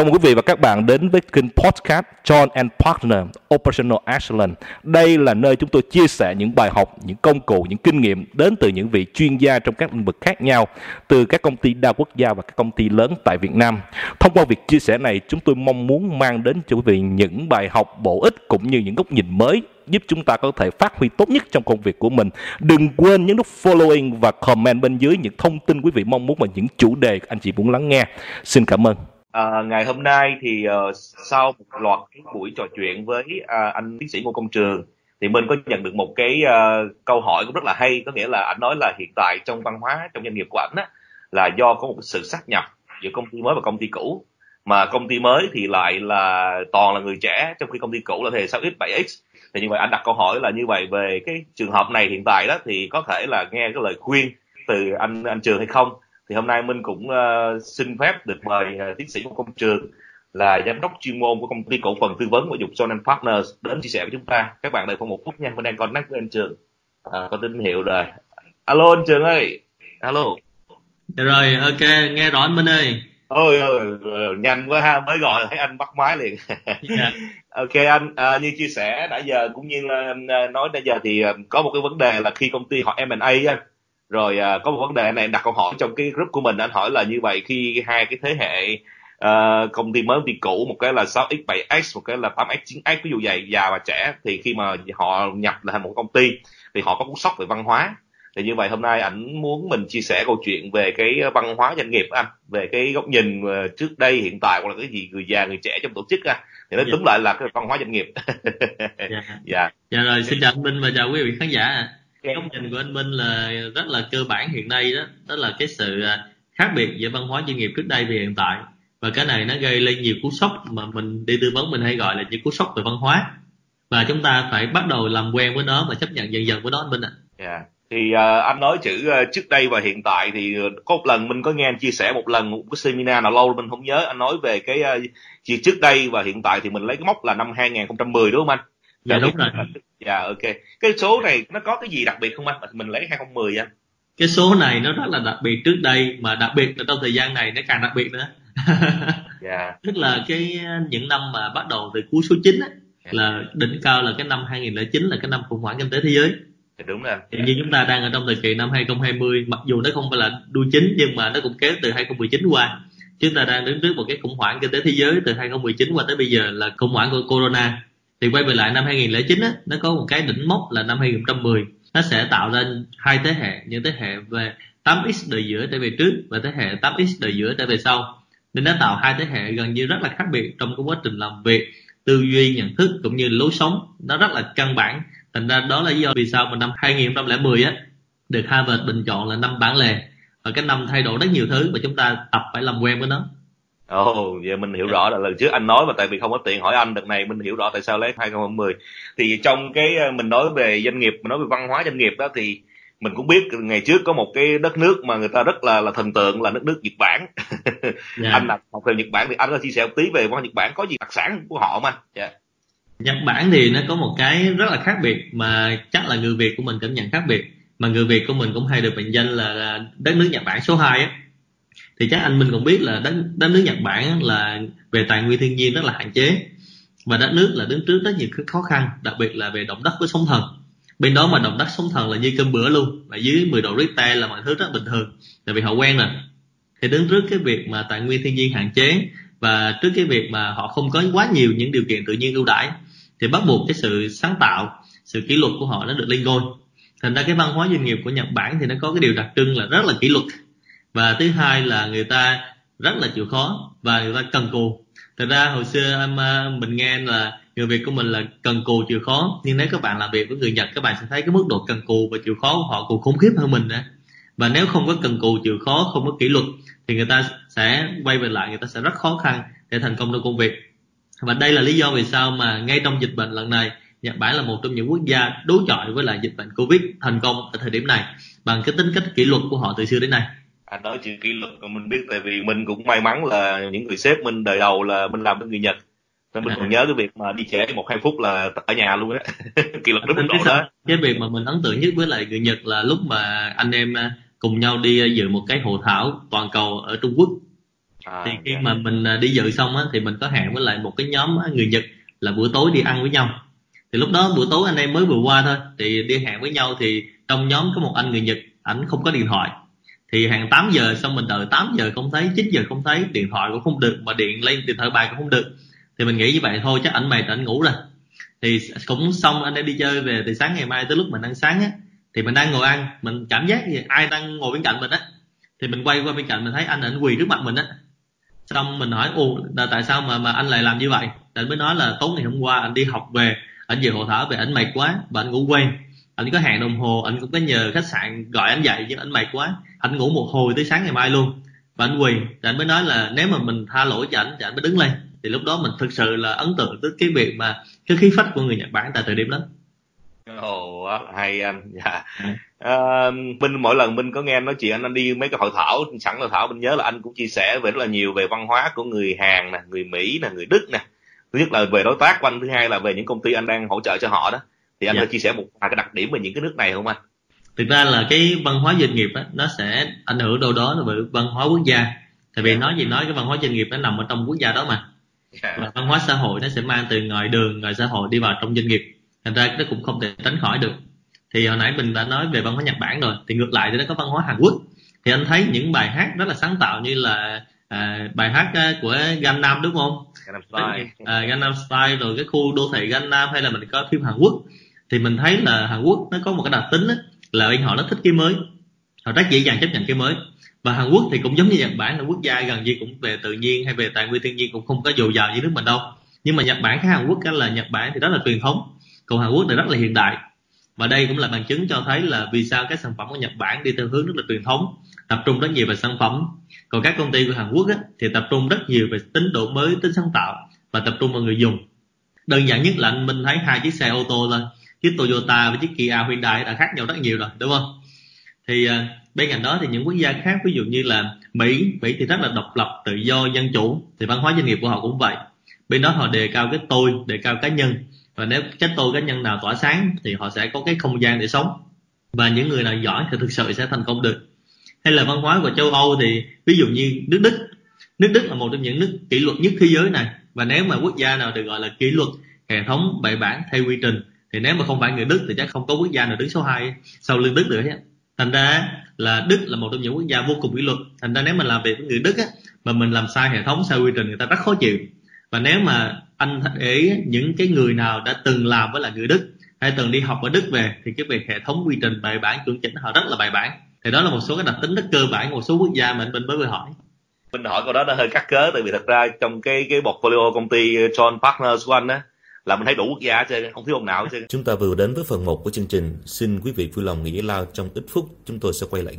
Chào mừng quý vị và các bạn đến với kênh podcast John and Partner Operational Excellence. Đây là nơi chúng tôi chia sẻ những bài học, những công cụ, những kinh nghiệm đến từ những vị chuyên gia trong các lĩnh vực khác nhau, từ các công ty đa quốc gia và các công ty lớn tại Việt Nam. Thông qua việc chia sẻ này, chúng tôi mong muốn mang đến cho quý vị những bài học bổ ích cũng như những góc nhìn mới giúp chúng ta có thể phát huy tốt nhất trong công việc của mình. Đừng quên nhấn nút following và comment bên dưới những thông tin quý vị mong muốn và những chủ đề anh chị muốn lắng nghe. Xin cảm ơn. À, ngày hôm nay thì uh, sau một loạt cái buổi trò chuyện với uh, anh tiến sĩ Ngô Công Trường thì mình có nhận được một cái uh, câu hỏi cũng rất là hay. Có nghĩa là anh nói là hiện tại trong văn hóa trong doanh nghiệp của anh á là do có một sự sát nhập giữa công ty mới và công ty cũ. Mà công ty mới thì lại là toàn là người trẻ trong khi công ty cũ là thế hệ 6x 7x thì như vậy anh đặt câu hỏi là như vậy về cái trường hợp này hiện tại đó thì có thể là nghe cái lời khuyên từ anh anh Trường hay không? Thì hôm nay Minh cũng uh, xin phép được mời uh, tiến sĩ của công trường là giám đốc chuyên môn của công ty cổ phần tư vấn và dục John Partners đến chia sẻ với chúng ta. Các bạn đợi khoảng một phút nha. Mình đang connect với anh Trường. À, có tín hiệu rồi. Alo anh Trường ơi. Alo. Dạ rồi ok nghe rõ anh Minh ơi. Ôi ôi nhanh quá ha. Mới gọi thấy anh bắt máy liền. Yeah. Dạ. ok anh à, như chia sẻ nãy giờ cũng như là nói nãy giờ thì có một cái vấn đề là khi công ty họ M&A rồi à, có một vấn đề này đặt câu hỏi trong cái group của mình anh hỏi là như vậy khi hai cái thế hệ uh, công ty mới công ty cũ một cái là 6x 7x một cái là 8x 9x ví dụ vậy già và trẻ thì khi mà họ nhập là thành một công ty thì họ có cú sốc về văn hóa. Thì như vậy hôm nay ảnh muốn mình chia sẻ câu chuyện về cái văn hóa doanh nghiệp anh về cái góc nhìn ờ, trước đây hiện tại hoặc là cái gì người già người trẻ trong tổ chức anh thì nó dạ. túm lại là cái văn hóa doanh nghiệp. Dạ. dạ. Dạ rồi xin chào anh Minh và chào quý vị khán giả cái góc nhìn của anh Minh là rất là cơ bản hiện nay đó đó là cái sự à, khác biệt giữa văn hóa doanh nghiệp trước đây và hiện tại và cái này nó gây lên nhiều cú sốc mà mình đi tư vấn mình hay gọi là những cú sốc về văn hóa và chúng ta phải bắt đầu làm quen với nó và chấp nhận dần dần với nó anh Minh ạ. Dạ. À. Yeah. Thì uh, anh nói chữ uh, trước đây và hiện tại thì có một lần mình có nghe anh chia sẻ một lần một cái seminar nào lâu mình không nhớ anh nói về cái uh, trước đây và hiện tại thì mình lấy cái mốc là năm 2010 đúng không anh? Dạ đúng rồi. Dạ ok. Cái số này nó có cái gì đặc biệt không anh? Mình lấy 2010 anh. Cái số này nó rất là đặc biệt trước đây mà đặc biệt là trong thời gian này nó càng đặc biệt nữa. dạ. Tức là cái những năm mà bắt đầu từ cuối số 9 ấy, dạ. là đỉnh cao là cái năm 2009 là cái năm khủng hoảng kinh tế thế giới. Dạ, đúng rồi. Thì như chúng ta đang ở trong thời kỳ năm 2020 mặc dù nó không phải là đuôi chính nhưng mà nó cũng kéo từ 2019 qua. Chúng ta đang đứng trước một cái khủng hoảng kinh tế thế giới từ 2019 qua tới bây giờ là khủng hoảng của corona thì quay về lại năm 2009 á, nó có một cái đỉnh mốc là năm 2010 nó sẽ tạo ra hai thế hệ, những thế hệ về 8x đời giữa trở về trước và thế hệ 8x đời giữa trở về sau. Nên nó tạo hai thế hệ gần như rất là khác biệt trong cái quá trình làm việc, tư duy, nhận thức cũng như lối sống. Nó rất là căn bản. Thành ra đó là lý do vì sao mà năm 2010 á, được Harvard bình chọn là năm bản lề. Và cái năm thay đổi rất nhiều thứ và chúng ta tập phải làm quen với nó. Ồ, oh, vậy mình hiểu dạ. rõ là lần trước anh nói mà tại vì không có tiền hỏi anh đợt này mình hiểu rõ tại sao lấy 2010. Thì trong cái ờ, mình nói về doanh nghiệp, mình nói về văn hóa doanh nghiệp đó thì mình cũng biết ngày trước có một cái đất nước mà người ta rất là là thần tượng là đất nước Nhật Bản. yeah. Dạ. anh là học về Nhật Bản thì anh có chia sẻ một tí về văn hóa Nhật Bản có gì đặc sản của họ mà. Yeah. Nhật Bản thì nó có một cái rất là khác biệt mà chắc là người Việt của mình cảm nhận khác biệt mà người Việt của mình cũng hay được mệnh danh là đất nước Nhật Bản số 2 á thì chắc anh Minh cũng biết là đất, đất nước Nhật Bản là về tài nguyên thiên nhiên rất là hạn chế. Và đất nước là đứng trước rất nhiều khó khăn đặc biệt là về động đất với sóng thần. Bên đó mà động đất sóng thần là như cơm bữa luôn và dưới 10 độ Richter là mọi thứ rất bình thường tại vì họ quen rồi. Thì đứng trước cái việc mà tài nguyên thiên nhiên hạn chế và trước cái việc mà họ không có quá nhiều những điều kiện tự nhiên ưu đãi thì bắt buộc cái sự sáng tạo sự kỷ luật của họ nó được lên ngôi. Thành ra cái văn hóa doanh nghiệp của Nhật Bản thì nó có cái điều đặc trưng là rất là kỷ luật và thứ hai là người ta rất là chịu khó và người ta cần cù. Thật ra hồi xưa em ờ, mình nghe là người việt của mình là cần cù, chịu khó. Nhưng nếu các bạn làm việc với người nhật, các bạn sẽ thấy cái mức độ cần cù và chịu khó của họ còn khủng khiếp hơn mình nữa và nếu không có cần cù, chịu khó, không có kỷ luật, thì người ta sẽ quay về lại, người ta sẽ rất khó khăn để thành công trong công việc. Và đây là lý do vì sao mà ngay trong dịch bệnh lần này, Nhật Bản là một trong những quốc gia đối chọi với lại dịch bệnh Covid thành công ở thời điểm này, bằng cái tính cách kỷ luật của họ từ xưa đến nay anh nói chuyện kỷ luật mình biết tại vì mình cũng may mắn là những người sếp mình đời đầu là mình làm với người nhật. Nên mình còn nhớ cái việc mà đi trễ một hai phút là ở nhà luôn á. Kỷ luật rất mức độ đó cái việc mà mình ấn tượng nhất với lại người nhật là lúc mà anh em à, cùng nhau đi à, dự một cái hội thảo toàn cầu ở trung quốc. À, thì khi yeah. mà mình đi dự xong á thì mình có hẹn với lại một cái nhóm người Nhật là buổi tối đi ăn với nhau. Thì lúc đó buổi tối anh em mới vừa qua thôi thì đi hẹn với nhau thì trong nhóm có một anh người Nhật ảnh không có điện thoại thì hàng 8 giờ xong mình đợi 8 giờ không thấy 9 giờ không thấy, điện thoại cũng không được, mà điện lên điện thoại bài cũng không được. Thì mình nghĩ như vậy thôi, chắc ảnh mệt ảnh ngủ rồi. Thì cũng xong, anh ấy đi chơi về từ sáng ngày mai tới lúc mình ăn sáng á, thì mình đang ngồi ăn, mình cảm giác gì ai đang ngồi bên cạnh mình á. Thì mình quay qua bên cạnh mình thấy anh ảnh quỳ trước mặt mình á. Xong mình hỏi, ồ tại sao mà mà anh lại làm như vậy? Anh mới nói là tối ngày hôm qua anh đi học về anh về hộ thở về ảnh mệt quá và anh ngủ quên anh có hẹn đồng hồ anh cũng có nhờ khách sạn gọi anh dậy nhưng anh mệt quá anh ngủ một hồi tới sáng ngày mai luôn và anh quỳ thì anh mới nói là nếu mà mình tha lỗi cho anh thì anh mới đứng lên thì lúc đó mình thực sự là ấn tượng tới cái việc mà cái khí phách của người Nhật Bản tại thời điểm đó Ồ, hay anh. Dạ. À, Minh mỗi lần Minh có nghe anh nói chuyện anh, anh đi mấy cái hội thảo, sẵn hội thảo mình nhớ là anh cũng chia sẻ về rất là nhiều về văn hóa của người Hàn nè, người Mỹ nè, người Đức nè. Thứ nhất là về đối tác của anh, thứ hai là về những công ty anh đang hỗ trợ cho họ đó. Thì anh dạ. có chia sẻ một vài cái đặc điểm về những cái nước này không anh? Thực ra là cái văn hóa doanh nghiệp á, nó sẽ ảnh hưởng đâu đó về văn hóa quốc gia. Tại vì dạ. nói gì nói cái văn hóa doanh nghiệp nó nằm ở trong quốc gia đó mà. Dạ. Và văn hóa xã hội nó sẽ mang từ ngoài đường, ngoài xã hội đi vào trong doanh nghiệp thành ra nó cũng không thể tránh khỏi được thì hồi nãy mình đã nói về văn hóa Nhật Bản rồi thì ngược lại thì nó có văn hóa Hàn Quốc thì anh thấy những bài hát rất là sáng tạo như là à, bài hát à, của Gangnam đúng không? Gangnam Style. À, Gangnam Style rồi cái khu đô thị Gangnam hay là mình có phim Hàn Quốc thì mình thấy là Hàn Quốc nó có một cái đặc tính đó, là bên họ nó thích cái mới. Họ rất dễ dàng chấp nhận cái mới. Và Hàn Quốc thì cũng giống như Nhật Bản là quốc gia gần như cũng về tự nhiên hay về tài nguyên thiên nhiên cũng không có dồi dào như nước mình đâu. Nhưng mà Nhật Bản khác Hàn Quốc là Nhật Bản thì rất là truyền thống còn Hàn Quốc thì rất là hiện đại. Và đây cũng là bằng chứng cho thấy là vì sao các sản phẩm của Nhật Bản đi theo hướng rất là truyền thống tập trung rất nhiều về sản phẩm. Còn các công ty của Hàn Quốc á, thì tập trung rất nhiều về tính độ mới tính sáng tạo và tập trung vào người dùng. Đơn giản nhất là anh Minh thấy hai chiếc xe ô tô thôi chiếc Toyota và chiếc Kia Hyundai đã khác nhau rất nhiều rồi, đúng không? Thì à, bên cạnh đó thì những quốc gia khác, ví dụ như là Mỹ Mỹ thì rất là độc lập, tự do, dân chủ, thì văn hóa doanh nghiệp của họ cũng vậy. Bên đó họ đề cao cái tôi, đề cao cá nhân. Và nếu cái tôi, cá nhân nào tỏa sáng thì họ sẽ có cái không gian để sống. Và những người nào giỏi thì thực sự sẽ thành công được. Hay là văn hóa của châu Âu thì, ví dụ như nước Đức. Nước Đức là một trong những nước kỷ luật nhất thế giới này. Và nếu mà quốc gia nào được gọi là kỷ luật, hệ thống bài bản theo quy trình thì nếu mà không phải người Đức thì chắc không có quốc gia nào đứng số 2 sau lưng Đức nữa hết thành ra là Đức là một trong những quốc gia vô cùng kỷ luật. Thành ra nếu mình làm việc với người Đức á, mà mình làm sai hệ thống sai quy trình người ta rất khó chịu. Và nếu mà anh để ý những cái người nào đã từng làm với là người Đức hay từng đi học ở Đức về thì cái việc hệ thống quy trình bài bản chuẩn chỉnh họ rất là bài bản. Thì đó là một số cái đặc tính rất cơ bản của một số quốc gia mà anh mình mới vừa hỏi. Mình hỏi câu đó nó hơi cắt cớ tại vì thật ra trong cái cái portfolio công ty John Partners của anh á là mình thấy đủ quốc gia chứ không thiếu ông nào chứ chúng ta vừa đến với phần 1 của chương trình. Xin quý vị vui lòng nghỉ lao trong ít phút. Chúng tôi sẽ quay lại ngay.